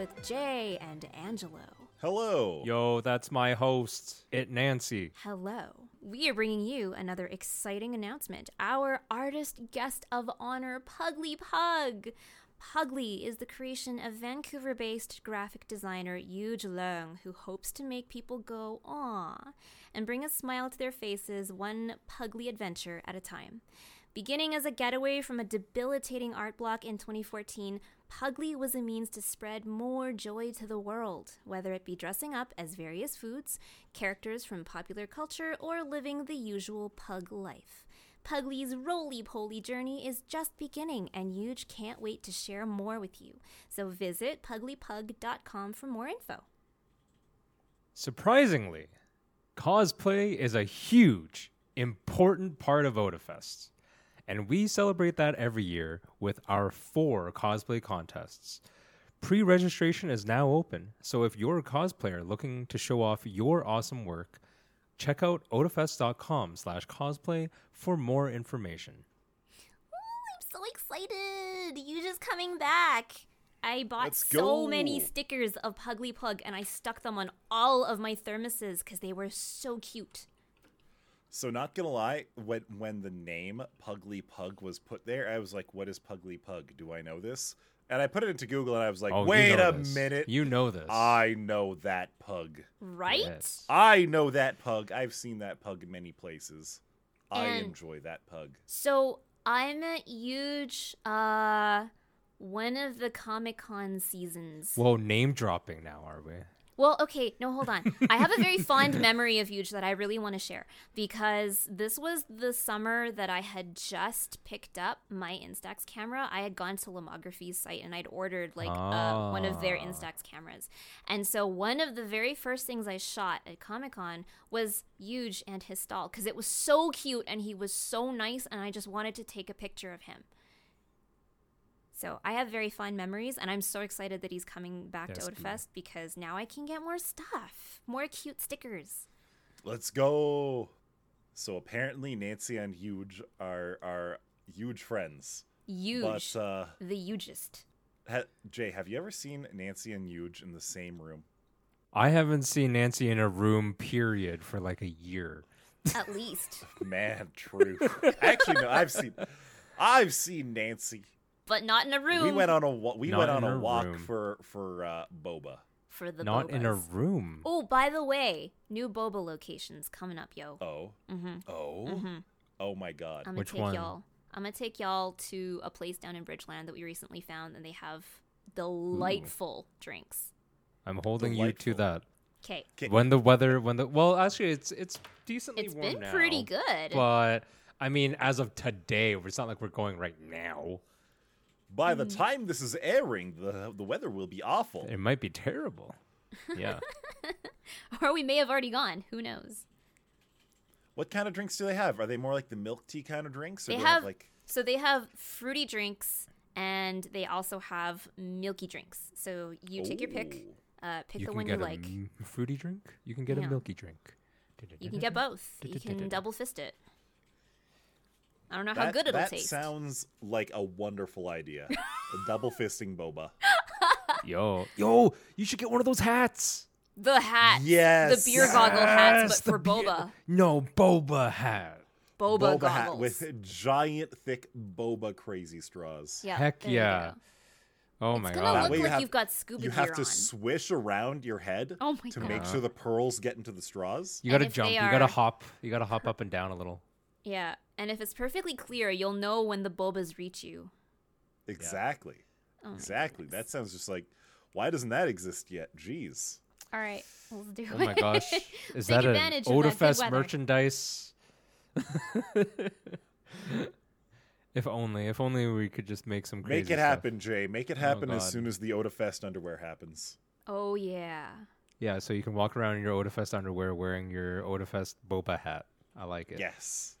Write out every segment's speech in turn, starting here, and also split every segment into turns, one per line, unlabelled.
with Jay and Angelo.
Hello.
Yo, that's my host, It Nancy.
Hello. We are bringing you another exciting announcement. Our artist guest of honor, Pugly Pug. Pugly is the creation of Vancouver based graphic designer Yuge Leung, who hopes to make people go, aw, and bring a smile to their faces one Pugly adventure at a time. Beginning as a getaway from a debilitating art block in 2014, Pugly was a means to spread more joy to the world, whether it be dressing up as various foods, characters from popular culture, or living the usual pug life. Pugly's roly poly journey is just beginning, and Yuge can't wait to share more with you. So visit puglypug.com for more info.
Surprisingly, cosplay is a huge, important part of Otafest. And we celebrate that every year with our four cosplay contests. Pre registration is now open, so if you're a cosplayer looking to show off your awesome work, check out otafest.com slash cosplay for more information.
I'm so excited! You just coming back. I bought
Let's
so many stickers of Pugly Pug and I stuck them on all of my thermoses because they were so cute.
So not gonna lie, when when the name Pugly Pug was put there, I was like, "What is Pugly Pug? Do I know this?" And I put it into Google, and I was like,
Oh, you
"Wait
know
a
this.
minute,
You know this.
I know that pug.
Right?
Yes.
I know that pug. I've seen that pug in many places. I enjoy that pug."
So I'm a huge uh one of the Comic Con seasons.
Whoa, name dropping now, are we?
Well, okay, no, hold on. I have a very fond memory of Huge that I really want to share because this was the summer that I had just picked up my Instax camera. I had gone to Lomography's site and I'd ordered like uh, one of their
Ah.
Instax cameras. And so one of the very first things I shot at Comic Con was Huge and his stall because it was so cute and he was so nice and I just wanted to take a picture of him. So I have very fond memories, and I'm so excited that he's coming back
Yes.
to Otafest because now I can get more stuff, more cute stickers.
Let's go. So apparently, Nancy and Huge are are huge friends.
Huge,
But uh,
the hugest.
ha- Jay, have you ever seen Nancy and Huge in the same room?
I haven't seen Nancy in a room, period, for like a year.
At least,
Man, true. Actually, no. I've seen, I've seen Nancy.
But not in a room.
We went on a wa- we
Not
went on a
her
walk
room.
for for uh, boba.
for the
Not in a room.
Oh, by the way, new boba locations coming up, yo.
Oh,
Mm-hmm.
oh,
Mm-hmm.
oh my God!
I'm gonna
Which
take
one?
y'all. I'm gonna take y'all to a place down in Bridgeland that we recently found, and they have delightful drinks.
I'm holding you to that.
Okay,
Okay,
When the weather, when the well, actually, it's it's decently
it's
warm
been
now,
pretty good.
But I mean, as of today, it's not like we're going right now.
By
Mm.
the time this is airing, the the weather will be awful.
It might be terrible. Yeah.
or we may have already gone. Who knows?
What kind of drinks do they have? Are they more like the milk tea kind of drinks? Or
They
do
have
like
so they have fruity drinks and they also have milky drinks. So you take your pick, uh, pick
you
the
can
one
get
you
a
like.
m- fruity drink. You can get
Yeah.
a milky drink.
You can get both. You can double fist it. I don't know how good it'll
that
taste.
sounds like a wonderful idea. a double fisting boba.
Yo, yo, you should get one of those hats.
the hat.
Yes.
the beer goggle hats, but for
beer-
boba,
No, boba hat.
boba,
boba hat
goggles.
with giant, thick boba crazy straws.
yeah,
Heck yeah. Oh
it's
my
gonna
god.
look
way you have-
you've got scuba
You
gear
have to
on.
swish around your head
Oh my
to
God.
make sure the pearls get into the straws.
You gotta jump.
they
You gotta hop. You gotta hop up and down a little.
Yeah, and if it's perfectly clear, you'll know when the bulbas reach you.
Exactly.
Oh
Exactly.
goodness.
That sounds just like, why doesn't that exist yet? Jeez.
All right, let's do
Oh
it.
my gosh. Is that an
advantage of Otafest
merchandise? if only. If only we could just make some crazy
Make it
stuff.
happen, Jay. Make it oh, happen as soon as the Otafest underwear happens.
Oh yeah.
Yeah, so you can walk around in your Otafest underwear wearing your Otafest boba hat. I like it.
Yes.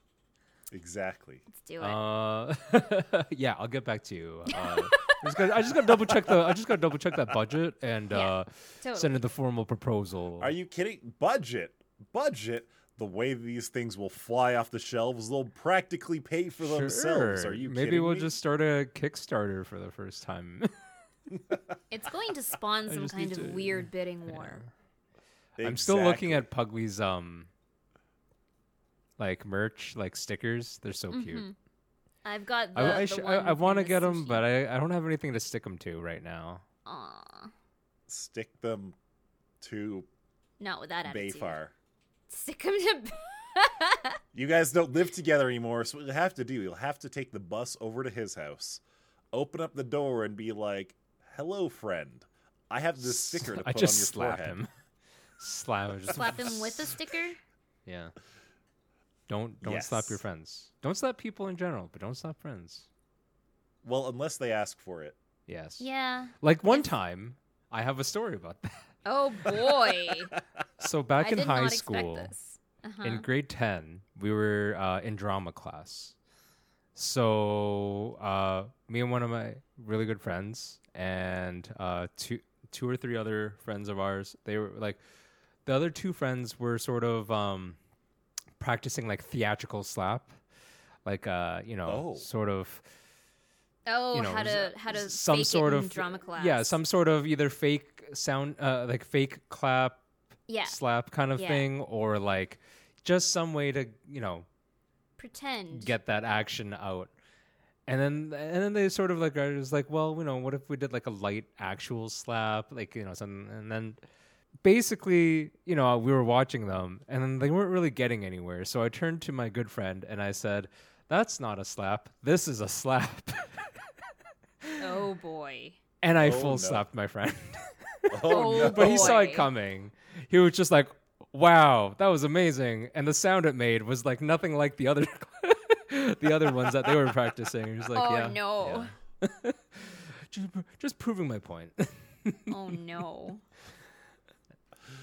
Exactly.
Let's do it.
Uh, yeah, I'll get back to you. Uh, I just got I just got to double check the I just got to double check that budget and
Yeah,
uh,
totally.
send in the formal proposal.
Are you kidding? Budget. Budget. The way these things will fly off the shelves, they'll practically pay for themselves. Are you
Maybe
kidding
we'll
me?
just start a Kickstarter for the first time.
It's going to spawn some kind of
to-
weird bidding war.
I'm still looking at Pugly's um like merch, like stickers. They're so
Mm-hmm.
cute.
I've got the.
I, I, sh-
one
I, I want to get them,
sushi.
but I, I don't have anything to stick them to right now.
Aw,
stick them to
not with that attitude.
Bayfar.
Stick him to.
You guys don't live together anymore, so what you'll have to do, you'll have to take the bus over to his house, open up the door, and be like, "Hello, friend. I have this sticker to
I
put
just
on your
slap
forehead."
him. Slap, just
Slap him with a sticker.
Yeah. Don't don't slap your friends. Don't slap people in general, but don't slap friends.
Well, unless they ask for it.
Yes.
Yeah.
Like one time, I have a story about that.
Oh boy.
So back
I
in
did
high
not
school.
Uh-huh.
in grade 10 we were uh, in drama class so uh, me and one of my really good friends and uh, two two or three other friends of ours they were like the other two friends were sort of um, practicing like theatrical slap like uh you know
Oh.
sort of
oh,
you know,
how to how to
some
fake
sort
it in
of
drama class.
yeah some sort of either fake sound uh, like fake clap
yeah.
slap kind of
Yeah.
thing or like just some way to you know
Pretend.
get that action out. And then and then they sort of like I was like, well, you know, what if we did like a light actual slap, like you know, some and then basically, you know, we were watching them and then they weren't really getting anywhere. So I turned to my good friend and I said, "That's not a slap. This is a slap."
oh boy.
and I
Oh,
full
no.
slapped my friend.
Oh,
Oh,
no!
but he saw it coming. He was just like, "Wow, that was amazing!" And the sound it made was like nothing like the other, the other ones that they were practicing. He was like,
Oh,
"Yeah,
no.
yeah." just, just proving my point."
Oh no.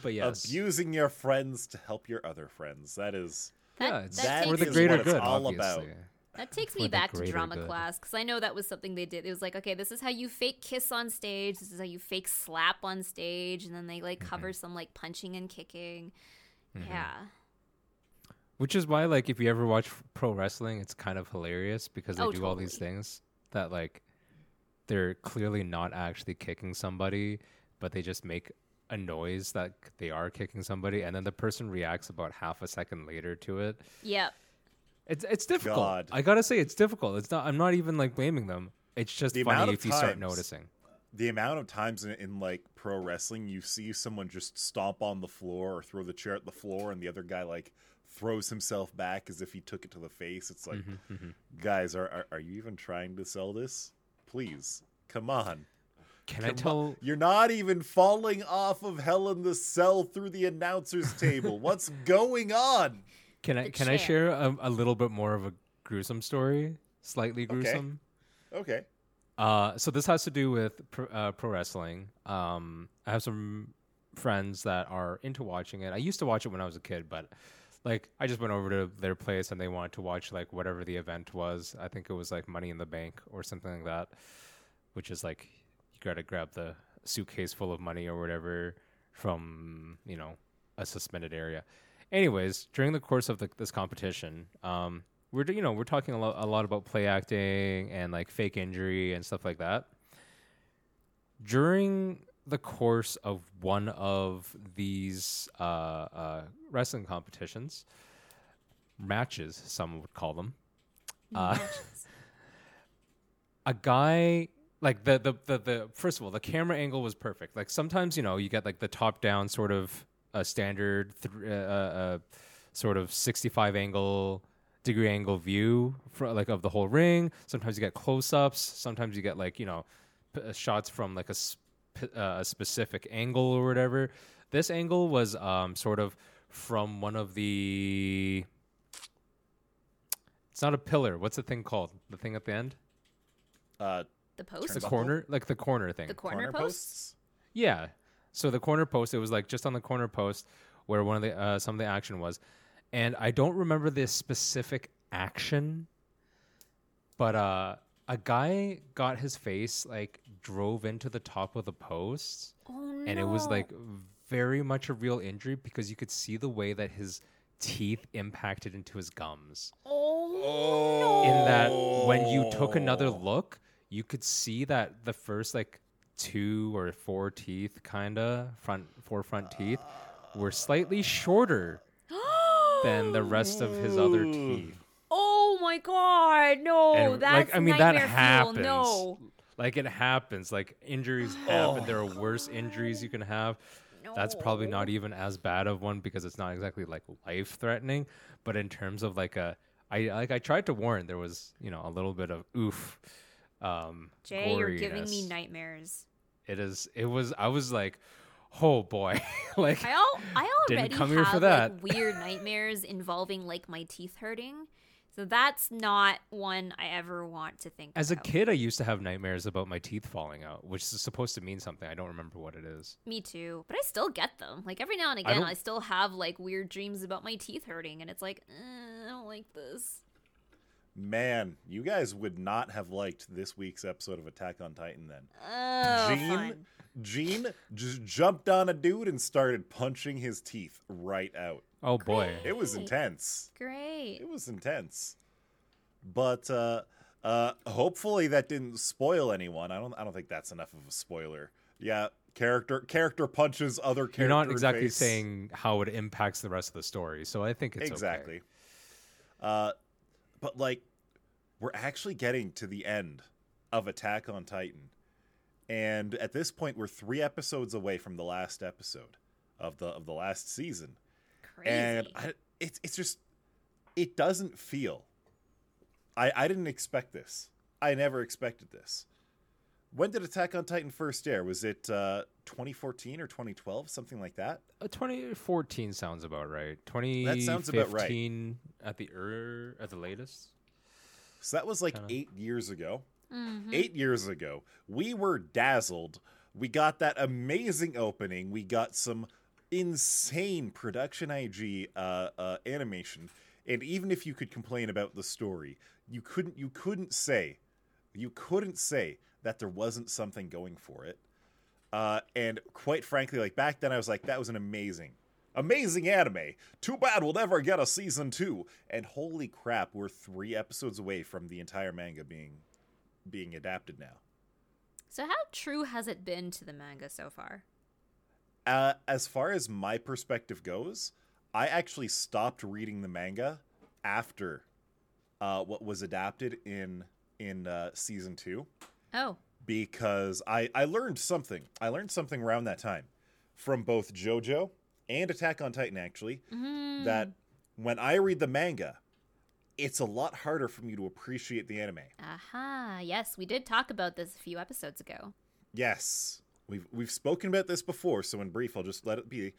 But yes,
Abusing your friends to help your other friends. That is
That,
yeah, it's
that
That
for the greater
what it's
good.
all about.
obviously.
That takes me back to drama
good.
class because I know that was something they did. It was like, okay, this is how you fake kiss on stage. This is how you fake slap on stage, and then they like
Mm-hmm.
cover some like punching and kicking. Yeah,
Which is why, like, if you ever watch pro wrestling, it's kind of hilarious because they
Oh,
do all these things that, like, they're clearly not actually kicking somebody, but they just make a noise that they are kicking somebody, and then the person reacts about half a second later to it.
yep.
It's it's difficult.
God.
I gotta say, it's difficult. It's not. I'm not even like blaming them. It's just
The amount
funny
of
if you start noticing.
the amount of times in, in like pro wrestling you see someone just stomp on the floor or throw the chair at the floor and the other guy like throws himself back as if he took it to the face it's like
Mm-hmm,
guys are, are are you even trying to sell this please come on
Can I
Come on.
tell?
you're not even falling off of hell in the cell through the announcer's table what's going on
Can I
The
can I share a, a little bit more of a gruesome story? Slightly gruesome.
okay
Uh, so this has to do with pro, uh, pro wrestling. Um, I have some friends that are into watching it. I used to watch it when I was a kid, but like I just went over to their place and they wanted to watch like whatever the event was. I think it was like Money in the Bank or something like that, which is like you got to grab the suitcase full of money or whatever from you know a suspended area. Anyways, during the course of the, this competition, um, we're you know we're talking a lot, a lot about play acting and like fake injury and stuff like that. During the course of one of these uh, uh, wrestling competitions, matches, some would call them, uh, a guy like the, the the the first of all the camera angle was perfect. Like sometimes you know you get like the top down sort of a standard th- uh, uh, uh, sort of 65 angle degree angle view for like of the whole ring. Sometimes you get close-ups. Sometimes you get like you know p- uh, shots from like a sp- uh, a specific angle or whatever. This angle was um sort of from one of the it's not a pillar. What's the thing called? The thing at the end?
Uh
the post,
the corner like the corner thing.
The corner, posts.
yeah. So the corner post it was like just on the corner post where one of the uh, some of the action was. And i don't remember this specific action but uh a guy got his face like drove into the top of the post.
Oh no!
and it was like very much a real injury because you could see the way that his teeth impacted into his gums.
Oh,
in that when you took another look, you could see that the first like two or four teeth, kinda front four front teeth, were slightly shorter than the rest of his other teeth.
Oh my god, no,
And,
that's
like I mean that
nightmare fuel.
happens.
No,
Like it happens. Like injuries happen. There are worse injuries you can have. No. That's probably not even as bad of one because it's not exactly like life threatening. But in terms of like a, I like I tried to warn. There was you know a little bit of oof. Um,
Jay, you're giving me nightmares.
It is. It was. I was like, oh boy, like
I all I
Didn't
already
come
have
here for
like
that.
weird nightmares involving like my teeth hurting. So that's not one I ever want to think
as a kid, I used to have nightmares about my teeth falling out, which is supposed to mean something. I don't remember what it is.
Me too, but I still get them. Like every now and again, I,
don't-
still have like weird dreams about my teeth hurting, and it's like eh, I don't like this.
Man, you guys would not have liked this week's episode of Attack on Titan then.
Oh,
Jean,
fun.
Jean just jumped on a dude and started punching his teeth right out.
Oh boy,
It was intense.
Great.
It was intense. But uh uh hopefully that didn't spoil anyone. I don't I don't think that's enough of a spoiler. Yeah, character character punches other character.
you're not exactly
face.
saying how it impacts the rest of the story, so I think it's okay.
exactly. Uh, but like, we're actually getting to the end of Attack on Titan, and at this point, we're three episodes away from the last episode of the of the last season,
Crazy.
and I, it's it's just it doesn't feel. I I didn't expect this. I never expected this. When did Attack on Titan first air? Was it uh, 2014 or 2012, something like that?
Uh, 2014 sounds about right.
That sounds about right.
at the er, at the latest.
So that was like
Kinda.
eight years ago.
Mhm.
Eight years ago, we were dazzled. We got that amazing opening. We got some insane production IG uh, uh, animation, and even if you could complain about the story, you couldn't. You couldn't say, you couldn't say that there wasn't something going for it. Uh, and quite frankly, like back then, I was like, that was an amazing, amazing anime. Too bad we'll never get a season two. And holy crap, we're three episodes away from the entire manga being being adapted now.
So how true has it been to the manga so far?
Uh, as far as my perspective goes, I actually stopped reading the manga after uh, what was adapted in in uh, season two
Oh,
because I I learned something. I learned something around that time from both JoJo and Attack on Titan actually
Mhm.
that when I read the manga, it's a lot harder for me to appreciate the anime.
aha. Yes, we did talk about this a few episodes ago.
Yes, we've we've spoken about this before, so in brief, I'll just let it be.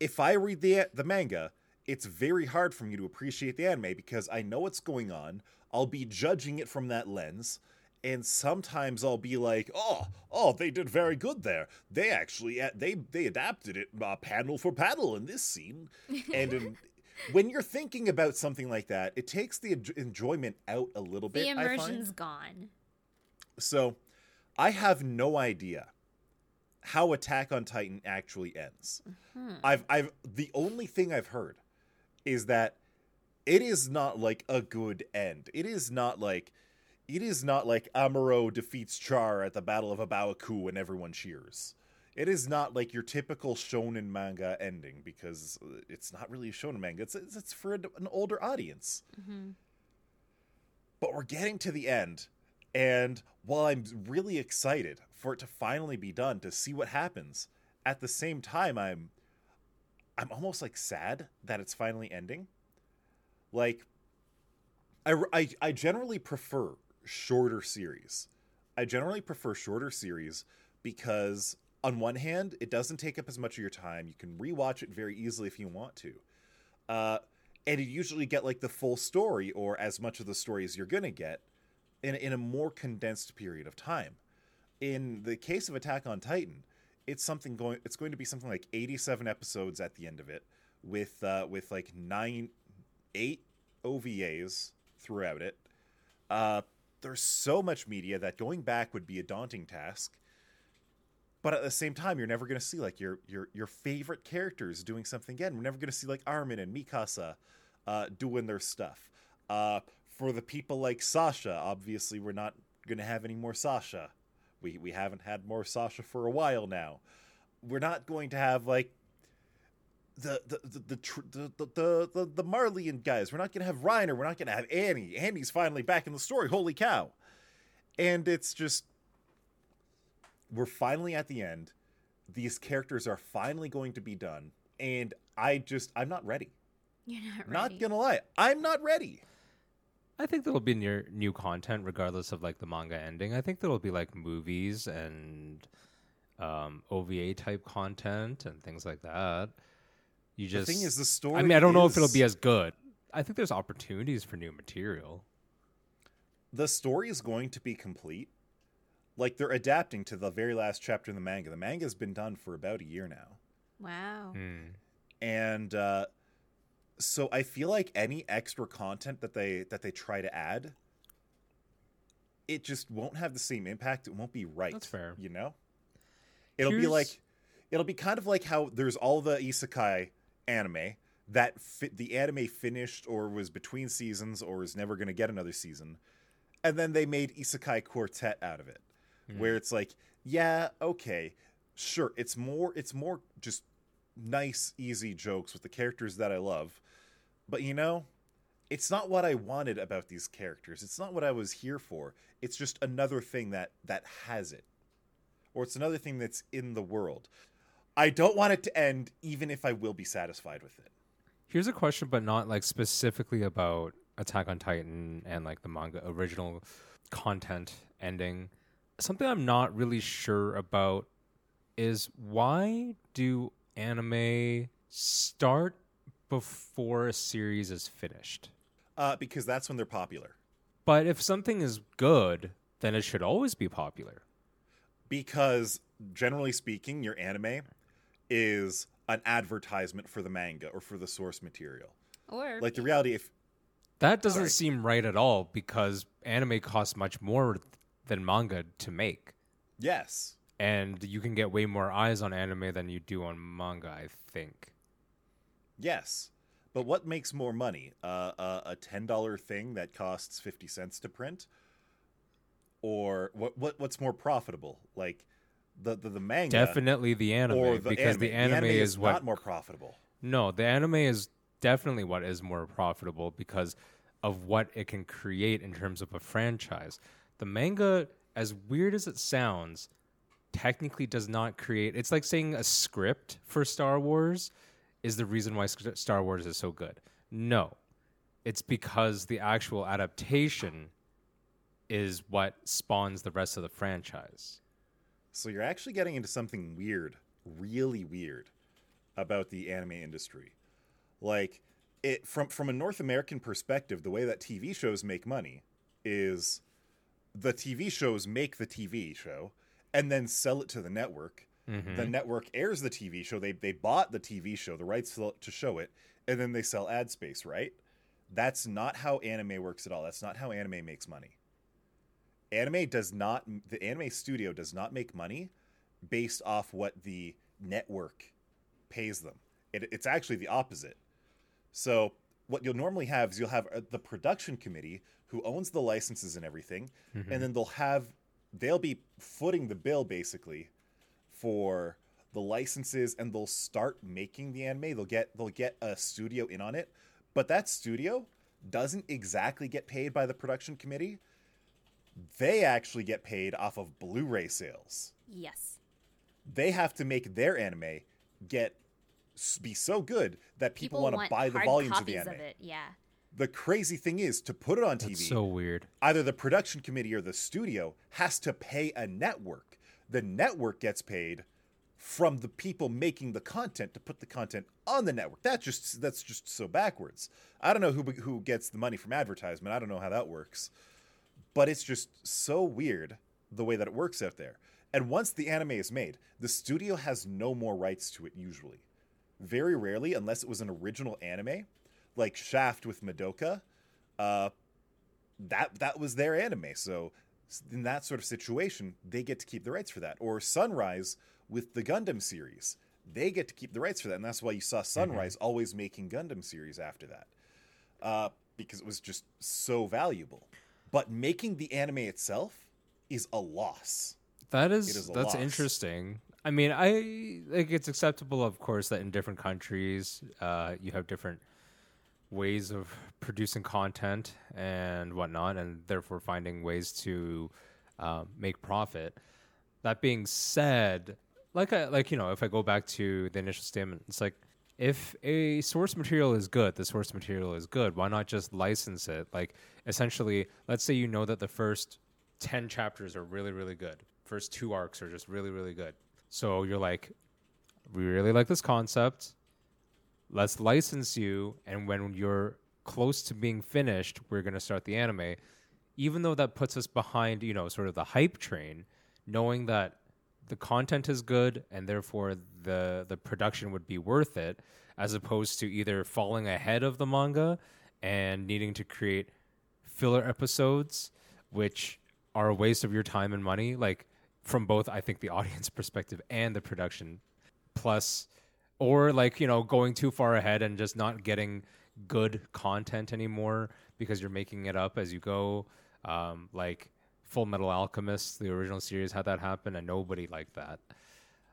If I read the the manga, it's very hard for me to appreciate the anime because I know what's going on. I'll be judging it from that lens, and sometimes I'll be like, "Oh, oh, they did very good there. They actually they they adapted it uh, panel for panel in this scene." And in, when you're thinking about something like that, it takes the enjoyment out a little bit.
The immersion's gone.
So, I have no idea how Attack on Titan actually ends. I've I've the only thing I've heard is that it is not like a good end. It is not like it is not like Amuro defeats Char at the Battle of A Baoa Qu and everyone cheers. It is not like your typical shonen manga ending because it's not really a shonen manga. It's it's, for an older audience
Mhm.
but we're getting to the end and while i'm really excited for it to finally be done to see what happens at the same time i'm i'm almost like sad that it's finally ending like i i, I generally prefer shorter series. I generally prefer shorter series because on one hand it doesn't take up as much of your time. You can rewatch it very easily if you want to. Uh and you usually get like the full story or as much of the story as you're gonna get in, in a more condensed period of time. In the case of attack on titan it's something going it's going to be something like 87 episodes at the end of it with uh with like nine eight ovas throughout it. Uh there's so much media that going back would be a daunting task but at the same time, you're never going to see like your your your favorite characters doing something again. We're never going to see like Armin and Mikasa uh, doing their stuff. Uh, for the people like Sasha, obviously, we're not going to have any more Sasha We we haven't had more Sasha for a while now. We're not going to have like the the the the tr- the, the, the, the, the Marleyan guys. We're not going to have Reiner. We're not going to have Annie. Annie's finally back in the story. Holy cow! And it's just we're finally at the end. These characters are finally going to be done, and I just I'm not ready.
You're not ready.
Not gonna lie, I'm not ready.
I think there'll be near new content regardless of like the manga ending. I think there'll be like movies and um, OVA type content and things like that. You just
the thing is, the story.
I mean, I don't know if it'll be as good. I think there's opportunities for new material.
the story is going to be complete. Like they're adapting to the very last chapter in the manga. The manga has been done for about a year now,
Wow.
Hmm.
and uh, so I feel like any extra content that they that they try to add, it just won't have the same impact. It won't be right.
That's fair.
You know, it'll be
Here's-
like it'll be kind of like how there's all the isekai anime that fit the anime finished or was between seasons or is never going to get another season and then they made isekai quartet out of it hmm. where it's like yeah okay sure it's more it's more just nice easy jokes with the characters that i love but you know it's not what i wanted about these characters. It's not what i was here for. It's just another thing that that has it. Or it's another thing that's in the world i don't want it to end even if i will be satisfied with it
Here's a question, but not like specifically about Attack on Titan and like the manga original content ending. Something I'm not really sure about is why do anime start before a series is finished?
uh, because that's when they're popular
But if something is good, then it should always be popular.
because generally speaking your anime is an advertisement for the manga or for the source material.
Or
like the reality if
That doesn't
Sorry.
seem right at all because anime costs much more than manga to make.
yes.
And you can get way more eyes on anime than you do on manga i think.
Yes. But what makes more money? Uh, uh, a $10 thing that costs 50 cents to print? Or what, what what's more profitable? Like the the, the manga
definitely the anime
or the
because
anime.
the anime, is, what
not more profitable.
No the anime is definitely what is more profitable because of what it can create in terms of a franchise. The manga as weird as it sounds technically does not create it's like saying a script for star wars is the reason why star wars is so good. No it's because the actual adaptation is what spawns the rest of the franchise
So you're actually getting into something weird, really weird about the anime industry. Like it from from a North American perspective, the way that TV shows make money is the TV shows make the TV show and then sell it to the network. Mm-hmm. The network airs the TV show. They they bought the TV show, the rights to to show it, and then they sell ad space, right? That's not how anime works at all. That's not how anime makes money anime does not the anime studio does not make money based off what the network pays them. It, it's actually the opposite. So what you'll normally have is you'll have uh, the production committee who owns the licenses and everything and then they'll have they'll be footing the bill basically for the licenses and they'll start making the anime. They'll get they'll get a studio in on it but that studio doesn't exactly get paid by the production committee they actually get paid off of Blu-ray sales.
yes.
They have to make their anime get be so good that people, want to buy the volumes of the
copies
anime.
it. Yeah.
The crazy thing is to put it on TV,
so weird.
either the production committee or the studio has to pay a network. The network gets paid from the people making the content to put the content on the network. That just that's just so backwards. I don't know who who gets the money from advertisement. I don't know how that works. But it's just so weird the way that it works out there. And once the anime is made, the studio has no more rights to it usually. Very rarely, unless it was an original anime, like Shaft with Madoka, uh, that that was their anime. So in that sort of situation, they get to keep the rights for that. Or Sunrise with the Gundam series, they get to keep the rights for that, and that's why you saw Sunrise always making Gundam series after that, uh, because it was just so valuable. But making the anime itself is a loss.
That is,
is
that's
loss.
interesting. I mean, I think it's acceptable, of course, that in different countries, uh, you have different ways of producing content and whatnot, and therefore finding ways to uh, make profit. That being said, like I like you know, if I go back to the initial statement, it's like if a source material is good, the source material is good. Why not just license it? Like essentially, let's say you know that the first 10 chapters are really really good. First two arcs are just really really good. So you're like we really like this concept. Let's license you and when you're close to being finished, we're going to start the anime. Even though that puts us behind, you know, sort of the hype train, knowing that the content is good and therefore the the production would be worth it as opposed to either falling ahead of the manga and needing to create filler episodes which are a waste of your time and money like from both I think the audience perspective and the production. Plus or like you know going too far ahead and just not getting good content anymore because you're making it up as you go. Um, like full metal alchemist the original series had that happen and nobody liked that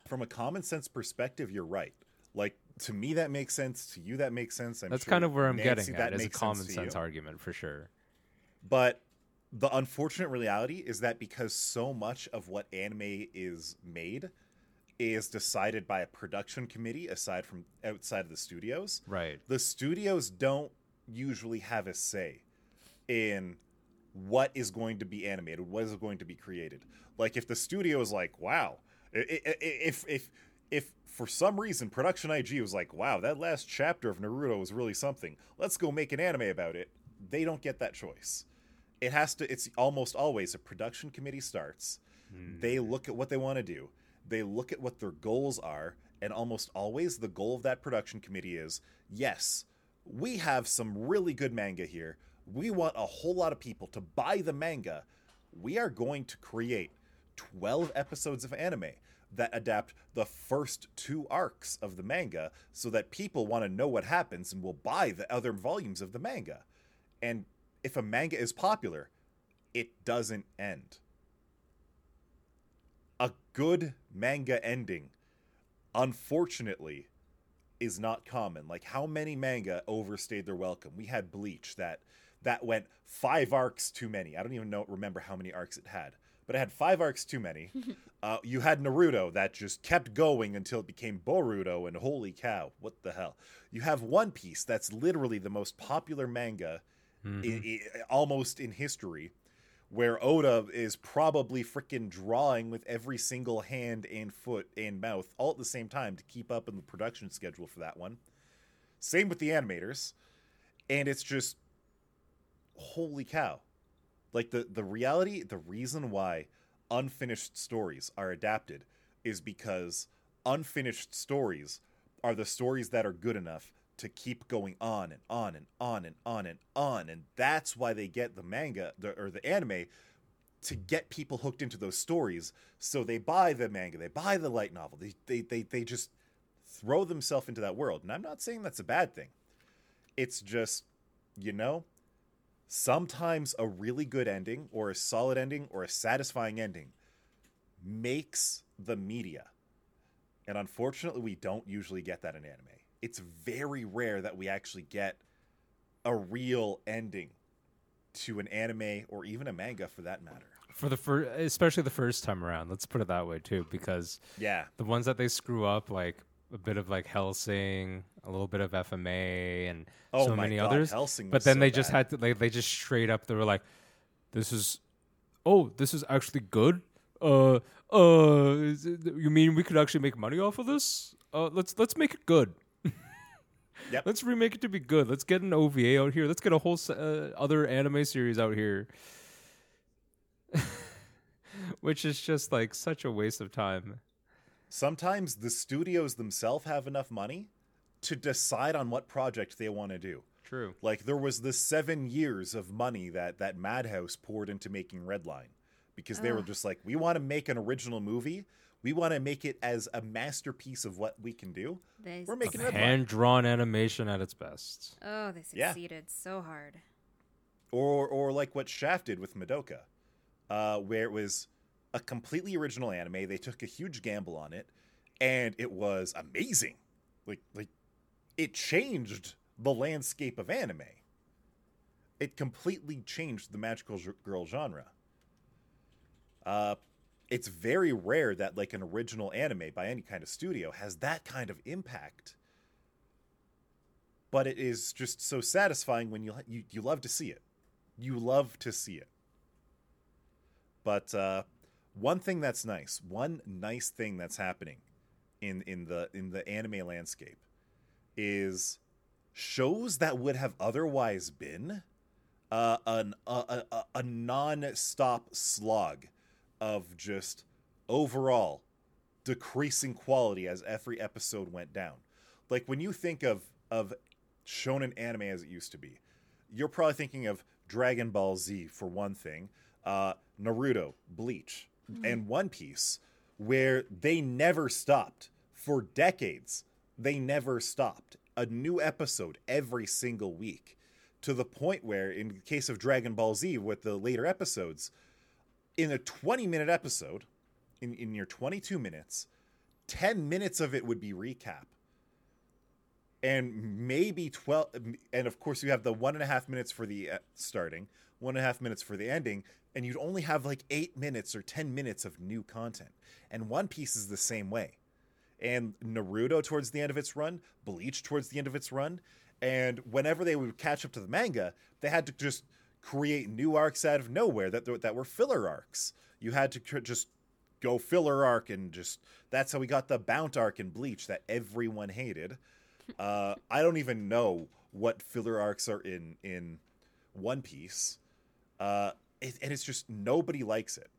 From a common sense perspective, you're right. Like to me, that makes sense. To you, that makes sense. I'm
that's
sure,
kind of where i'm
Nancy,
getting
that
at as a common
to
sense argument for sure
But the unfortunate reality is that because so much of what anime is made is decided by a production committee aside from outside of the studios,
right
the studios don't usually have a say in what is going to be animated, what is going to be created. Like if the studio is like, "Wow, if if if for some reason production IG was like, "Wow, that last chapter of Naruto was really something. Let's go make an anime about it." They don't get that choice. It has to it's almost always a production committee starts. They hmm. look at what they want to do. They look at what their goals are, and almost always the goal of that production committee is, "Yes, we have some really good manga here. We want a whole lot of people to buy the manga. We are going to create 12 episodes of anime that adapt the first two arcs of the manga so that people want to know what happens and will buy the other volumes of the manga. And if a manga is popular, it doesn't end. A good manga ending, unfortunately, is not common. Like how many manga overstayed their welcome? We had Bleach that that went five arcs too many. I don't even know remember how many arcs it had, but it had five arcs too many. uh, you had Naruto that just kept going until it became Boruto, and holy cow, what the hell? You have One Piece that's literally the most popular manga i- i- almost in history. Where Oda is probably freaking drawing with every single hand and foot and mouth all at the same time to keep up in the production schedule for that one. Same with the animators. And it's just holy cow. Like the the reality, the reason why unfinished stories are adapted is because unfinished stories are the stories that are good enough to keep going on and on and on and on and on. And that's why they get the manga the, or the anime to get people hooked into those stories. So they buy the manga they buy the light novel they they they, they just throw themselves into that world. And i'm not saying that's a bad thing. It's just you know sometimes a really good ending or a solid ending or a satisfying ending makes the media. And unfortunately we don't usually get that in anime. It's very rare that we actually get a real ending to an anime or even a manga for that matter.
For the first especially the first time around let's put it that way too because
yeah.
the ones that they screw up like a bit of like Hellsing, a little bit of FMA, and
Oh
so many
God,
others.
Hellsing
but then
so
they just had to like they just straight up they were like, "This is, oh, this is actually good. Uh, uh, you mean we could actually make money off of this? Uh, let's let's make it good.
Yep.
Let's remake it to be good. Let's get an OVA out here. Let's get a whole uh, other anime series out here." Which is just like such a waste of time.
Sometimes the studios themselves have enough money to decide on what project they want to do
True.
Like there was the seven years of money that that Madhouse poured into making Redline, because they were just like, we want to make an original movie. We want to make it as a masterpiece of what we can do.
They,
We're making
Hand drawn animation at its best.
oh, they
Yeah.
succeeded so hard.
Or or like what Shaft did with Madoka, uh, where it was a completely original anime. They took a huge gamble on it, and it was amazing. Like like it changed the landscape of anime. It completely changed the magical girl genre. Uh, it's very rare that like an original anime by any kind of studio has that kind of impact. But it is just so satisfying when you you, you love to see it. You love to see it. But uh, one thing that's nice, one nice thing that's happening in in the in the anime landscape is shows that would have otherwise been uh, an, a, a, a non-stop slog of just overall decreasing quality as every episode went down. Like when you think of of shonen anime as it used to be, you're probably thinking of Dragon Ball Z for one thing, uh, Naruto, Bleach, and mm-hmm. One Piece, where they never stopped for decades. They never stopped. A new episode every single week, to the point where, in the case of Dragon Ball Z, with the later episodes, in a 20 minute episode, in, in your 22 minutes, 10 minutes of it would be recap. And maybe 12, and of course, you have the one and a half minutes for the uh, starting, one and a half minutes for the ending, and you'd only have like eight minutes or 10 minutes of new content. And One Piece is the same way. And Naruto towards the end of its run, Bleach towards the end of its run, and whenever they would catch up to the manga, they had to just create new arcs out of nowhere that that were filler arcs. You had to just go filler arc and just that's how we got the Bount arc in Bleach that everyone hated. Uh, I don't even know what filler arcs are in in One Piece, uh, it, and it's just nobody likes it.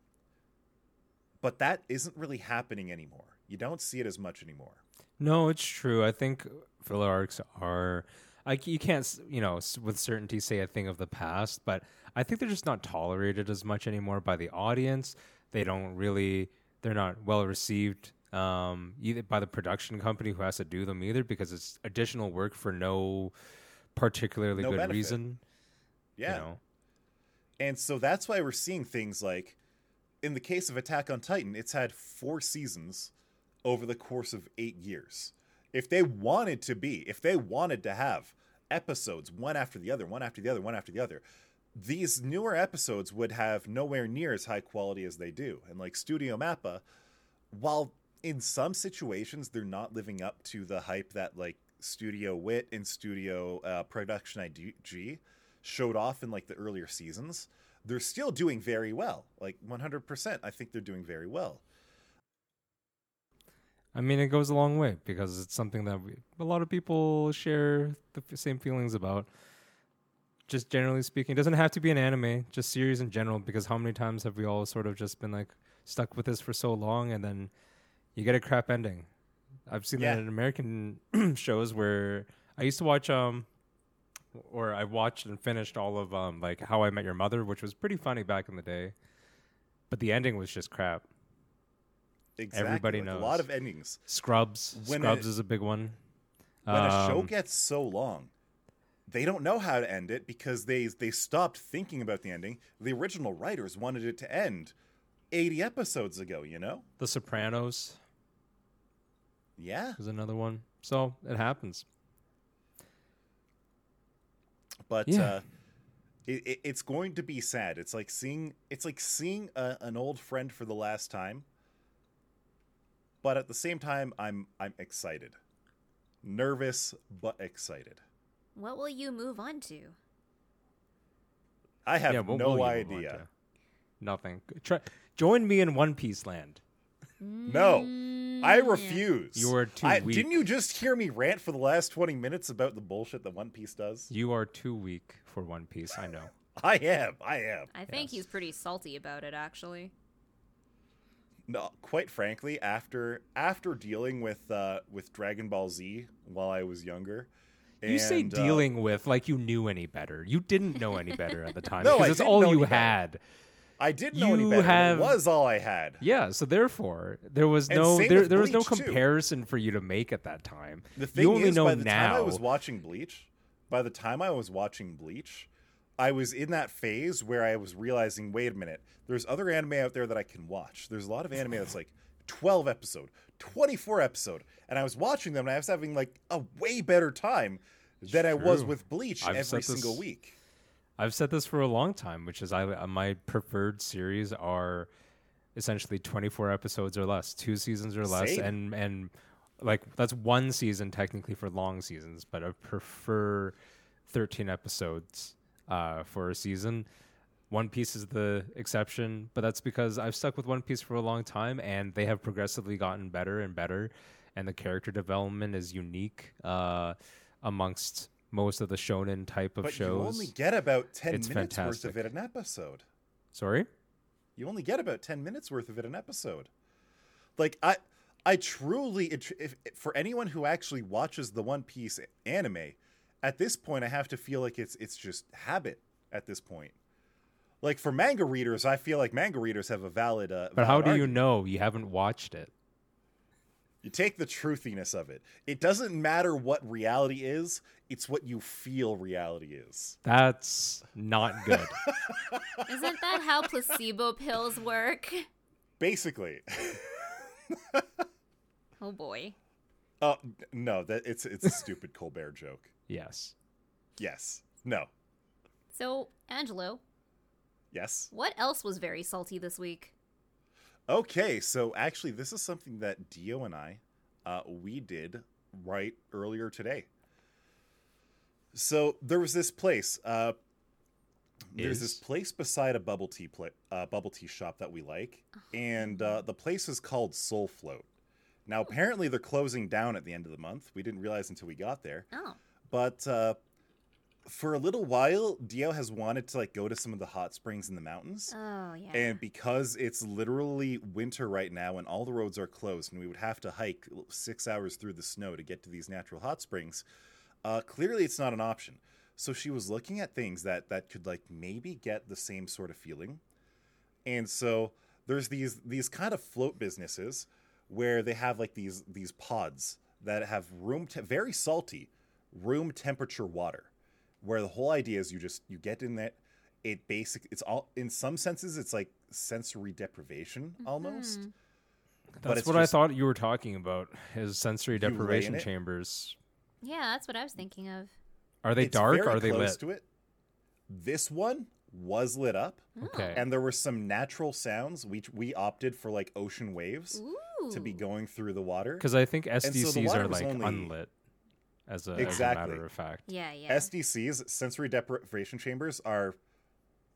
But that isn't really happening anymore. You don't see it as much anymore.
No, it's true. I think filler arcs are like you can't you know with certainty say a thing of the past, but I think they're just not tolerated as much anymore by the audience. They don't really they're not well received um, either by the production company who has to do them either because it's additional work for no particularly
No
good
benefit.
reason.
Yeah.
You know?
And so that's why we're seeing things like in the case of Attack on Titan, it's had four seasons over the course of eight years. If they wanted to be, if they wanted to have episodes one after the other, one after the other, one after the other, these newer episodes would have nowhere near as high quality as they do. And like Studio Mappa, while in some situations they're not living up to the hype that like Studio Wit and Studio uh, Production IG showed off in like the earlier seasons, they're still doing very well. Like 100%, I think they're doing very well.
I mean, it goes a long way because it's something that we, a lot of people share the same feelings about. Just generally speaking, it doesn't have to be an anime, just series in general. Because how many times have we all sort of just been like stuck with this for so long, and then you get a crap ending? I've seen
Yeah.
that in American shows where I used to watch, um, or I watched and finished all of um, like How I Met Your Mother, which was pretty funny back in the day, but the ending was just crap.
Exactly.
Everybody
like,
knows.
A lot of endings.
Scrubs,
When
Scrubs
it-
is a big one.
When a show
Um,
gets so long, they don't know how to end it because they they stopped thinking about the ending. The original writers wanted it to end 80 episodes ago, you know?
The Sopranos
Yeah.
is another one. So it happens.
but
Yeah.
uh, it, it, it's going to be sad. It's like seeing it's like seeing a, an old friend for the last time. But at the same time, I'm I'm excited, nervous but excited.
What will you move on to?
I have
yeah,
no
you move on
idea.
Nothing. Try, join me in One Piece land.
No, I
Mm,
refuse.
You are too
I,
weak.
Didn't you just hear me rant for the last twenty minutes about the bullshit that One Piece does?
You are too weak for One Piece. I know.
I am. I am.
I think
Yes.
he's pretty salty about it, actually.
No, quite frankly, after after dealing with uh, with Dragon Ball Z while I was younger,
You say
and, uh,
dealing with like you knew any better. You didn't know any better at the time
No,
because
I
it's
didn't
all
know
you
any better.
had.
I didn't know any better.
have-
It was all I had.
Yeah, so therefore there was
And
no there, there was no
Bleach, too.
comparison for you to make at that time.
The thing
you only
is,
know
by the
now.
time I was watching Bleach, by the time I was watching Bleach, I was in that phase where I was realizing, wait a minute, there's other anime out there that I can watch. There's a lot of anime that's like 12 episode, 24 episode, and I was watching them and I was having like a way better time than I was with Bleach
I've
every
said this-
single week.
I've said this for a long time, which is I uh, my preferred series are essentially 24 episodes or less, two seasons or less,
Same.
and and like that's one season technically for long seasons, but I prefer 13 episodes uh, for a season. One Piece is the exception, but that's because I've stuck with One Piece for a long time, and they have progressively gotten better and better, and the character development is unique uh, amongst most of the shonen type of
But
shows.
you only get about 10
It's
minutes worth of it an episode.
Sorry.
You only get about 10 minutes worth of it an episode. Like I I truly it, if, for anyone who actually watches the One Piece anime, at this point I have to feel like it's it's just habit at this point. Like for manga readers, I feel like manga readers have a valid uh,
But how
valid
do you know you haven't watched it?
You take the truthiness of it. It doesn't matter what reality is, it's what you feel reality is.
That's not good.
Isn't that how placebo pills work?
Basically.
Oh boy.
Oh no, that it's it's a stupid Colbert joke.
yes.
Yes. No.
So, Angelo,
Yes.
what else was very salty this week?
Okay, so actually, this is something that Dio and I, uh, we did right earlier today. So there was this place. Uh, there's this place beside a bubble tea pla- uh, bubble tea shop that we like, and uh, the place is called Soul Float. Now, apparently, they're closing down at the end of the month. We didn't realize until we got there.
Oh,
But uh, for a little while, Dio has wanted to like go to some of the hot springs in the mountains.
oh yeah.
And because it's literally winter right now and all the roads are closed, and we would have to hike six hours through the snow to get to these natural hot springs, uh, clearly it's not an option. So she was looking at things that that could like maybe get the same sort of feeling. And so there's these these kind of float businesses where they have like these these pods that have room te- very salty room temperature water where the whole idea is you just you get in that it basic it's all in some senses it's like sensory deprivation almost
Mhm.
That's
it's
what I thought you were talking about. Is sensory
You lay
deprivation
it?
chambers.
yeah, that's what I was thinking of.
Are they
It's
dark?
very
Are they
close
lit?
to it this one was lit up
Okay.
and there were some natural sounds we we opted for like ocean waves
Ooh.
to be going through the water
Because I think SDCs
water
are like
only-
unlit. As a,
Exactly.
as a matter of fact.
Yeah, yeah.
SDCs, sensory deprivation chambers, are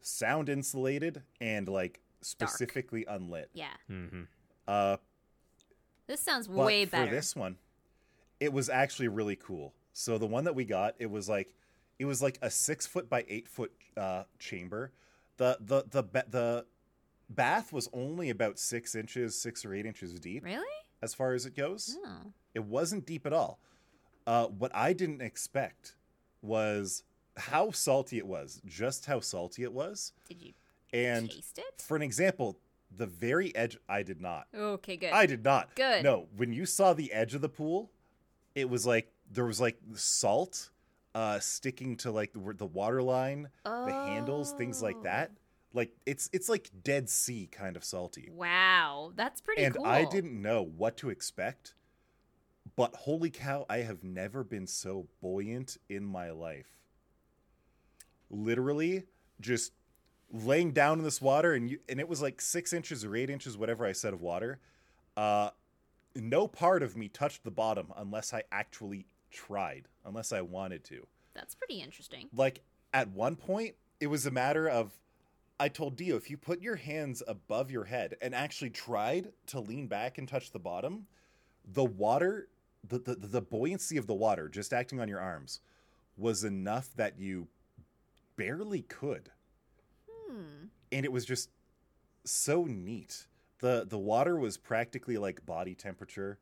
sound insulated and like specifically unlit.
yeah.
hmm
Uh,
This sounds
but
way
for this one, it was actually really cool. So the one that we got, it was like it was like a six foot by eight foot uh, chamber. The the the ba- the bath was only about six inches, six or eight inches deep
Really?
as far as it goes.
Oh.
It wasn't deep at all. Uh, what I didn't expect was how salty it was, just how salty it was.
Did you
And
taste it?
for an example, the very edge, I did not.
Okay, good.
I did not.
Good.
No, when you saw the edge of the pool, it was like there was like salt uh, sticking to like the, the water line, the handles, things like that.
Oh.
Like it's it's like Dead Sea kind of salty.
Wow, that's pretty
and
cool.
I didn't know what to expect. But holy cow, I have never been so buoyant in my life. Literally, just laying down in this water, and you, and it was like six inches or eight inches, whatever I said of water. Uh, no part of me touched the bottom unless I actually tried, unless I wanted to.
That's pretty interesting.
Like at one point, it was a matter of I told Dio if you put your hands above your head and actually tried to lean back and touch the bottom, the water, the the, the buoyancy of the water just acting on your arms was enough that you barely could.
Hmm.
And it was just so neat. The the water was practically like body temperature,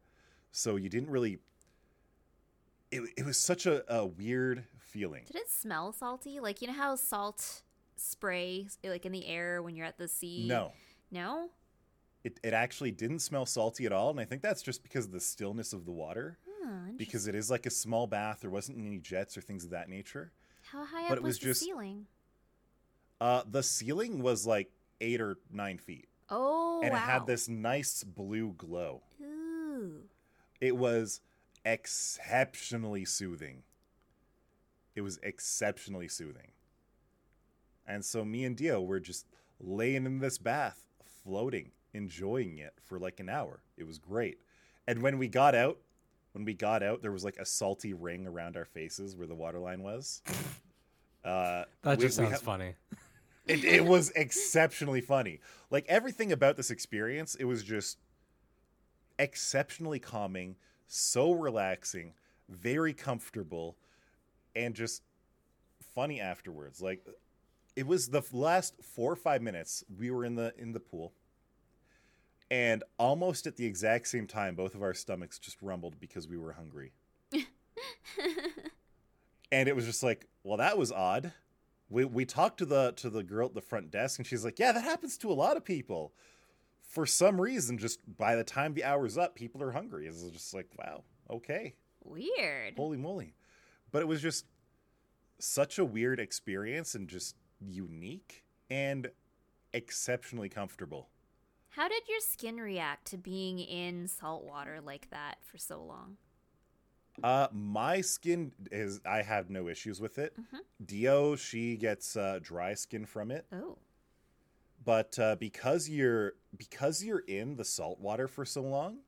so you didn't really it, it was such a, a weird feeling.
Did it smell salty? Like you know how salt spray like in the air when you're at the sea?
No.
No?
It, it actually didn't smell salty at all, and I think that's just because of the stillness of the water.
Oh,
Because it is like a small bath, there wasn't any jets or things of that nature.
how high
but
up
it
was,
was
the
just-
ceiling?
Uh, the ceiling was like eight or nine feet,
Oh,
and
wow.
it had this nice blue glow.
Ooh.
It was exceptionally soothing. It was exceptionally soothing. And so me and Dio were just laying in this bath, floating, enjoying it for like an hour. It was great. And when we got out, when we got out, there was like a salty ring around our faces where the water line was. Uh,
That just
we
sounds
ha-
funny.
it, it was exceptionally funny. Like everything about this experience, it was just exceptionally calming, so relaxing, very comfortable, and just funny afterwards. Like it was the last four or five minutes we were in the in the pool, and almost at the exact same time, both of our stomachs just rumbled because we were hungry. and it was just like, well, that was odd. We we talked to the to the girl at the front desk, and she's like, yeah, that happens to a lot of people. For some reason, just by the time the hour's up, people are hungry. It's just like, wow, okay,
Weird.
holy moly. But it was just such a weird experience and just unique and exceptionally comfortable.
How did your skin react to being in salt water like that for so long?
Uh, my skin is I have no issues with it.
Mhm.
Dio, she gets uh, dry skin from it.
Oh.
but uh, because you're because you're in the salt water for so long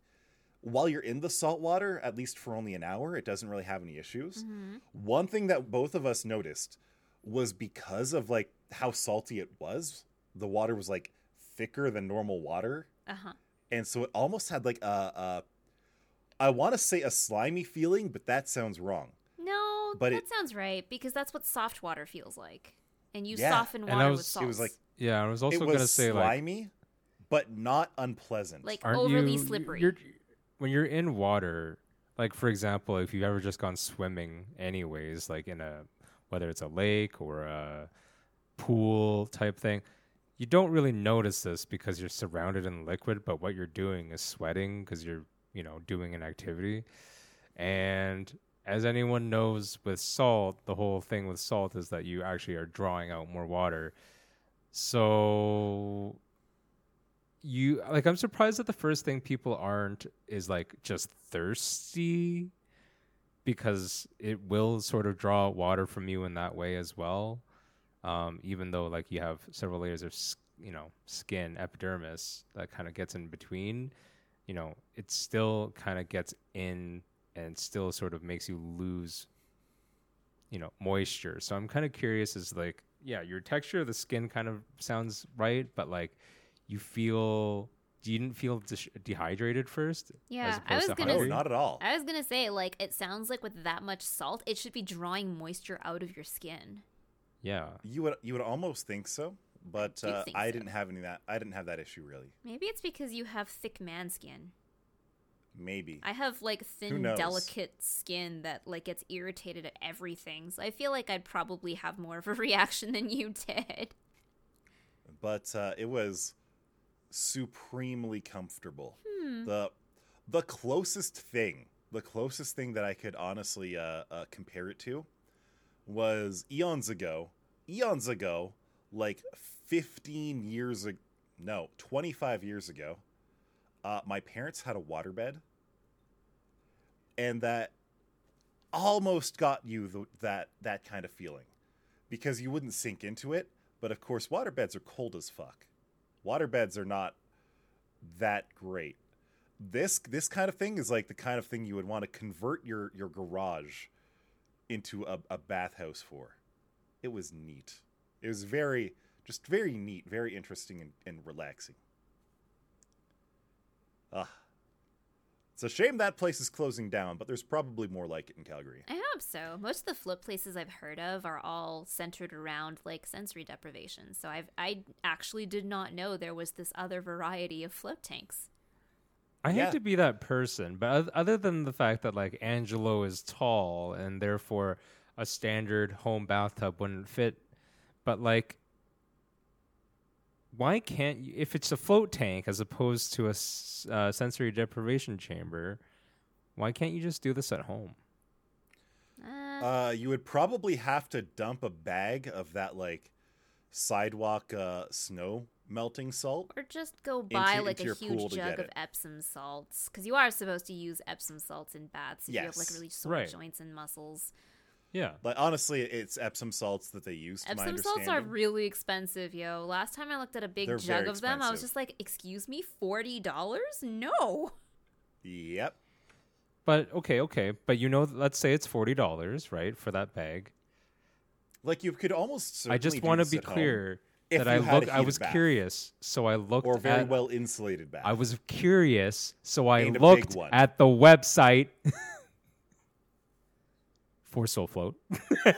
while you're in the salt water at least for only an hour it doesn't really have any issues
hmm
one thing that both of us noticed was because of like how salty it was the water was like thicker than normal water
Uh huh.
and so it almost had like a, a i want to say a slimy feeling but that sounds wrong
No,
But
that
it-
sounds right because that's what soft water feels like. And you
Yeah,
soften
and
water
was-
with
it
salt.
it was like
Yeah, I was also
it
gonna
was
say like
slimy but not unpleasant
like
aren't
overly
you
slippery.
You're, when you're in water, like for example, if you've ever just gone swimming, anyways, like in a whether it's a lake or a pool type thing, you don't really notice this because you're surrounded in liquid. But what you're doing is sweating because you're you know doing an activity, and as anyone knows with salt, the whole thing with salt is that you actually are drawing out more water. So you like I'm surprised that the first thing people aren't is like just thirsty because it will sort of draw water from you in that way as well. Um, even though like you have several layers of you know skin epidermis that kind of gets in between, you know it still kind of gets in and still sort of makes you lose you know moisture. So I'm kind of curious as like yeah your texture of the skin kind of sounds right, but like you feel you didn't feel dis- dehydrated first
yeah, I was
to
gonna.
no not at all
I was gonna say like it sounds like with that much salt, it should be drawing moisture out of your skin.
Yeah
You would you would almost think so, but
do
uh,
think
I
so.
didn't have any of that. I didn't have that issue really.
Maybe it's because you have thick man skin.
Maybe.
I have like thin, delicate skin that like gets irritated at everything. So I feel like I'd probably have more of a reaction than you did.
but uh, it was supremely comfortable.
Hmm.
The the closest thing, the closest thing that I could honestly uh, uh, compare it to was eons ago. Eons ago, like 15 years ago, no, 25 years ago, uh, my parents had a waterbed, and that almost got you the, that that kind of feeling because you wouldn't sink into it. But of course, waterbeds are cold as fuck. Waterbeds are not that great. This this kind of thing is like the kind of thing you would want to convert your your garage into a, a bathhouse for. It was neat. It was very just very neat, very interesting and, and relaxing. Ah. It's a shame that place is closing down, but there's probably more like it in Calgary.
I hope so. Most of the float places I've heard of are all centered around like sensory deprivation. So I've I actually did not know there was this other variety of float tanks.
I
Yeah.
hate to be that person, but other than the fact that like Angelo is tall and therefore a standard home bathtub wouldn't fit, but like, why can't you? If it's a float tank as opposed to a uh, sensory deprivation chamber, why can't you just do this at home?
Uh,
Uh, you would probably have to dump a bag of that like sidewalk uh, snow melting salt.
Or just go buy
Into-
like
into
a huge jug
get
of it.Epsom salts, because you are supposed to use Epsom salts in baths if you have like really sore
Right.
joints and muscles.
Yeah.
But honestly, it's Epsom salts that they use. To my
Epsom salts are really expensive, yo. Last time I looked at a big
They're
jug of them, I was just like, "Excuse me, forty dollars? No."
Yep.
But okay, okay. But you know, let's say it's forty dollars, right, for that bag.
Like you could almost.
I just
want to
be clear
if
that I
you had a
look. I was
bath.
curious, so I looked
or very
at.
well insulated bath.
I was curious, so I
And
looked at the website for Soul Float,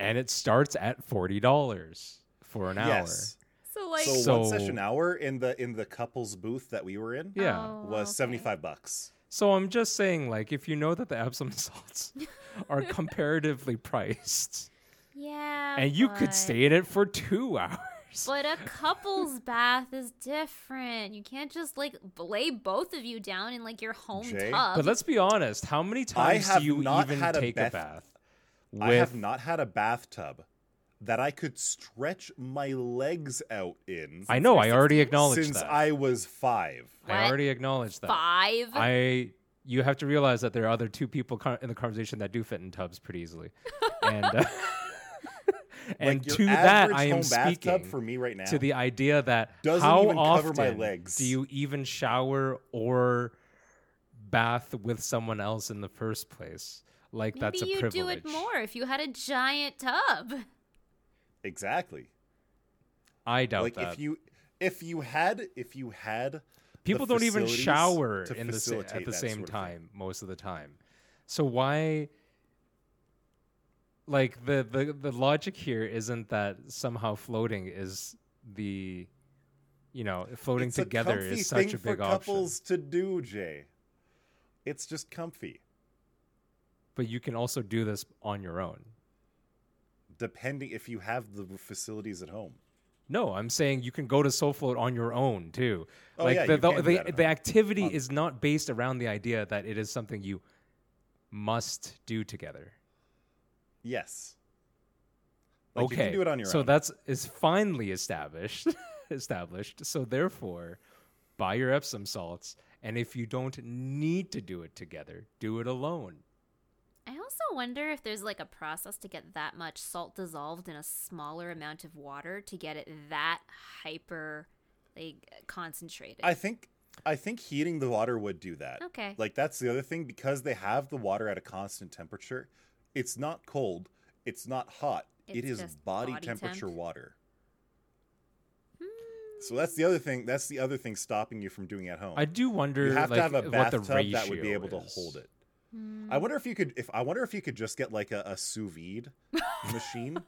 and it starts at forty dollars for an hour.
yes.
So like,
So,
So-
one session hour in the in the couples booth that we were in
Yeah.
Oh,
was
okay.
seventy five bucks.
So I'm just saying, like, if you know that the Epsom salts are comparatively priced,
Yeah,
and you could stay in it for two hours.
But a couple's bath is different. You can't just like lay both of you down in like your home
Jay?
tub.
But let's be honest. How many times
have
do you
not
even
had a
take a
bath-
bath? With,
I have not had a bathtub that I could stretch my legs out in
I know. I already acknowledged
since
that.
I was five.
I already acknowledged that.
five.
I. You have to realize that there are other two people in the conversation that do fit in tubs pretty easily, and uh, and
like your
to that I am
home bathtub
speaking
for me right now.
to the idea that
Doesn't
how
even cover
often
my legs.
do you even shower or bath with someone else in the first place? Like
Maybe
that's a
you'd
privilege.
do it more if you had a giant tub.
exactly.
I doubt
like
that.
if you if you had if you had the
People don't even shower in the at the same
sort thing.
time most of the time. So why like the, the the logic here isn't that somehow floating is the you know, floating
It's
together is such a big option.
couples to do, Jay. It's just comfy.
But you can also do this on your own.
Depending if you have the facilities at home.
No, I'm saying you can go to Soul Float on your own too.
Oh,
like
yeah,
the
you
the,
can do
the, the activity
Um,
is not based around the idea that it is something you must do together.
Yes. Like
okay,
You can do it on your
so
own.
that's is finally established. established. So therefore, buy your Epsom salts, and if you don't need to do it together, do it alone.
I also wonder if there's like a process to get that much salt dissolved in a smaller amount of water to get it that hyper like concentrated.
I think I think heating the water would do that.
Okay.
Like that's the other thing because they have the water at a constant temperature. It's not cold. It's not hot. It
It's
body,
body
temperature
temp.
water. So that's the other thing. That's the other thing stopping you from doing it at home.
I do wonder
you have
like,
to have a bathtub that would be able to hold it.
Hmm.
I wonder if you could. If I wonder if you could just get like a, a sous vide machine,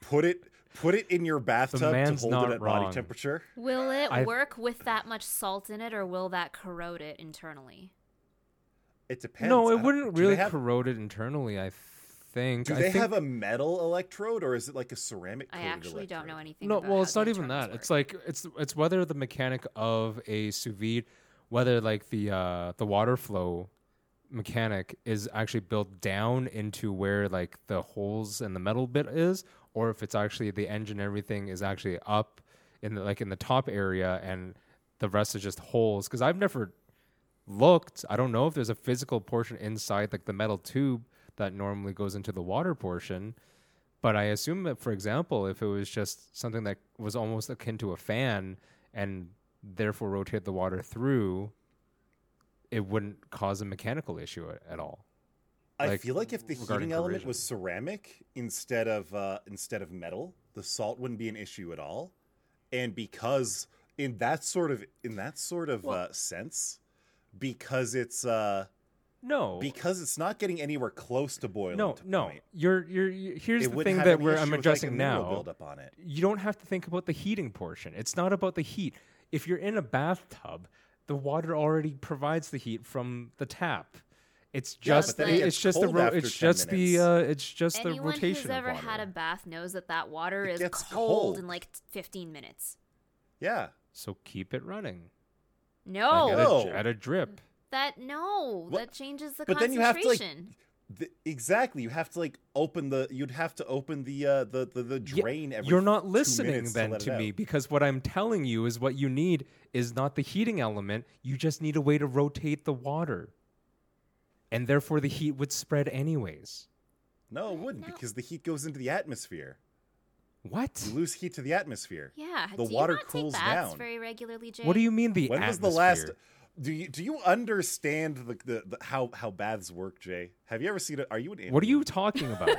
put it put it in your bathtub to hold it at
wrong.
body temperature.
Will it
I-
work with that much salt in it, or will that corrode it internally?
It depends.
No, it wouldn't really
have,
corrode it internally. I think.
do
I
they
think,
have a metal electrode or is it like a ceramic?
I
coated
actually don't know anything.
No,
about
well,
how
it's not even
internals
that. It's like it's it's whether the mechanic of a sous vide, whether like the uh, the water flow mechanic is actually built down into where like the holes and the metal bit is, or if it's actually the engine everything is actually up in the like in the top area and the rest is just holes. Because I've never looked. I don't know if there's a physical portion inside like the metal tube that normally goes into the water portion. But I assume that, for example, if it was just something that was almost akin to a fan and therefore rotate the water through, it wouldn't cause a mechanical issue at, at all.
I
like,
feel like if the
regarding
heating element was ceramic instead of uh, instead of metal, the salt wouldn't be an issue at all. And because in that sort of in that sort of uh, sense, because it's uh,
No,
because it's not getting anywhere close to boiling.
no,
to
no.
point,
You're, you're, you here's
it
the
wouldn't
thing
have
that we're,
issue
I'm
with, like, a
addressing
mineral
now.
buildup on it.
you don't have to think about the heating portion. It's not about the heat. If you're in a bathtub, the water already provides the heat from the tap. It's just
but then
the, it's just the ro- it's
10
just the
minutes.
uh, it's just the
Anyone
rotation
who's ever
of
had a bath knows that that water
It
is cold,
cold.
in like 15 minutes.
Yeah,
so keep it running.
No,
Like,
No.
at, a, at a drip.
That no,
What?
that changes the
But then you have to, like. The, exactly. You have to like open the. You'd have to open the uh, the the, the
Yeah,
drain every.
You're not listening then
let it
to
out.
me because what I'm telling you is what you need is not the heating element. You just need a way to rotate the water. And therefore the heat would spread anyways.
No, it wouldn't
No.
because the heat goes into the atmosphere.
What?
You lose heat to the atmosphere.
Yeah.
The
do
water
you not
cools
take baths
down.
very regularly, Jay?
What do you mean the
When was
atmosphere?
the last? Do you do you understand the, the, the how how baths work, Jay? Have you ever seen it? Are you an
What are you talking about?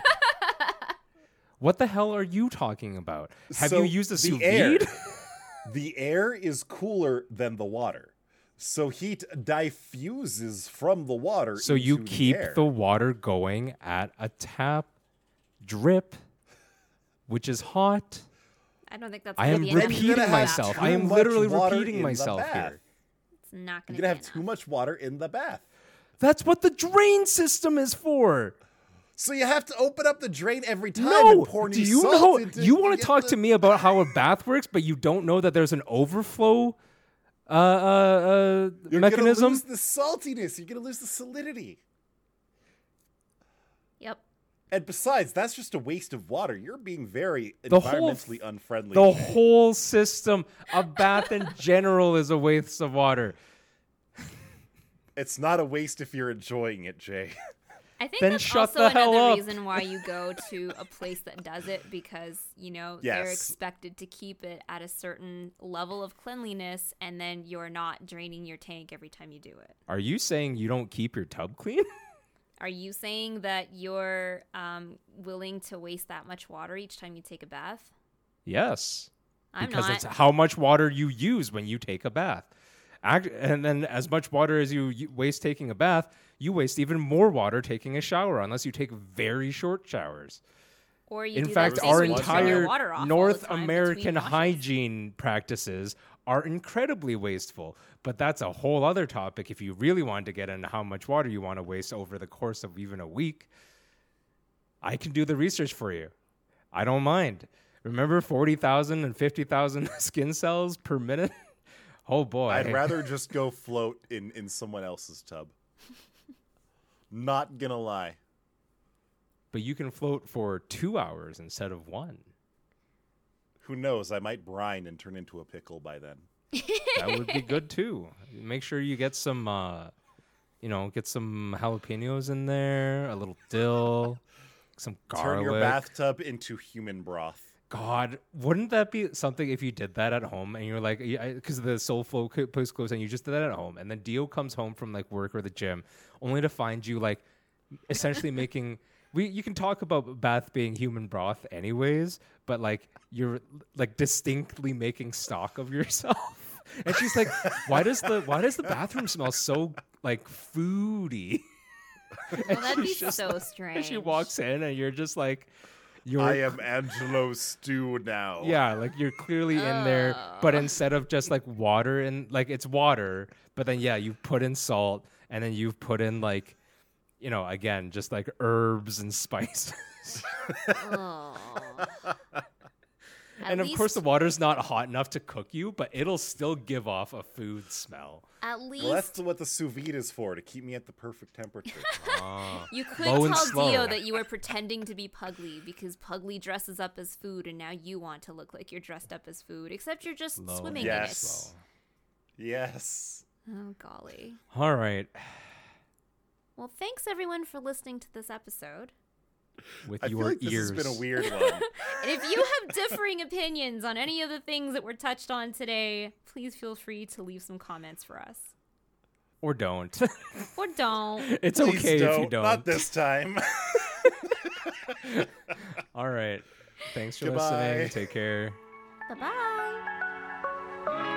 what the hell are you talking about? Have
So
you used a
the
sous
air-
vide?
The air is cooler than the water, so heat diffuses from the water.
So you keep
the, air.
the water going at a tap drip, which is hot.
I don't think that's.
I am repeating myself. I am literally repeating myself here.
It's not going
You're
to
gonna
be
have too much water in the bath.
That's what the drain system is for.
So you have to open up the drain every time
No,
and pour
do
new
you
salt
know?
into-
You want to talk
the-
to me about how a bath works, but you don't know that there's an overflow uh, uh, uh,
You're
mechanism.
gonna lose the saltiness. You're gonna lose the salinity.
Yep.
And besides, that's just a waste of water. You're being very
The whole
environmentally unfriendly.
The whole system, a bath in general, is a waste of water.
It's not a waste if you're enjoying it, Jay.
I think
Then
that's
shut
also
the hell
another
up.
reason why you go to a place that does it because you know they're expected to keep it at a certain level of cleanliness, and then you're not draining your tank every time you do it.
Are you saying you don't keep your tub clean?
Are you saying that you're um, willing to waste that much water each time you take a bath?
yes.
I'm
because
not.
it's how much water you use when you take a bath. And then as much water as you you waste taking a bath, you waste even more water taking a shower unless you take very short showers.
Or you
In
do
fact,
that
our
where you turn your
entire
water off all the
North American hygiene practices are incredibly wasteful. But that's a whole other topic if you really want to get into how much water you want to waste over the course of even a week. I can do the research for you. I don't mind. Remember 40,000 and 50,000 skin cells per minute? Oh boy.
I'd rather just go float in in someone else's tub. Not gonna lie.
But you can float for two hours instead of one.
Who knows? I might brine and turn into a pickle by then.
That would be good too. Make sure you get some, uh, you know, get some jalapenos in there, a little dill, some garlic.
Turn your bathtub into human broth.
God, wouldn't that be something if you did that at home and you're like, because the Soul Flow co- post goes and you just did that at home, and then Dio comes home from like work or the gym, only to find you like essentially making. We you can talk about bath being human broth anyways, but like you're like distinctly making stock of yourself. And she's like, "Why does the why does the bathroom smell so like foody?"
Well, that'd be
just
so
like-
strange.
She walks in, and you're just like, "You're
I am Angelo Stew now.
yeah, like you're clearly in there, oh. but instead of just like water and like it's water, but then yeah, you put in salt and then you've put in like, you know, again, just like herbs and spices.
Oh.
And of course, the water's not hot enough to cook you, but it'll still give off a food smell.
At least
Well, that's what the sous vide is for to keep me at the perfect temperature.
Ah, you could
low
tell
slow.
Dio that you were pretending to be Pugly because Pugly dresses up as food, and now you want to look like you're dressed up as food, except you're just
Low
swimming
and
Yes.
slow.
yes.
in it. Oh golly.
All right,
Well, thanks everyone for listening to this episode.
with
I feel
your
like this
ears.
has been a weird one.
And if you have differing opinions on any of the things that were touched on today, please feel free to leave some comments for us.
or don't.
Or don't.
it's
Please
okay if you
don't.
don't.
Not this time.
All right. Thanks for
Goodbye.
listening. Take care.
bye bye.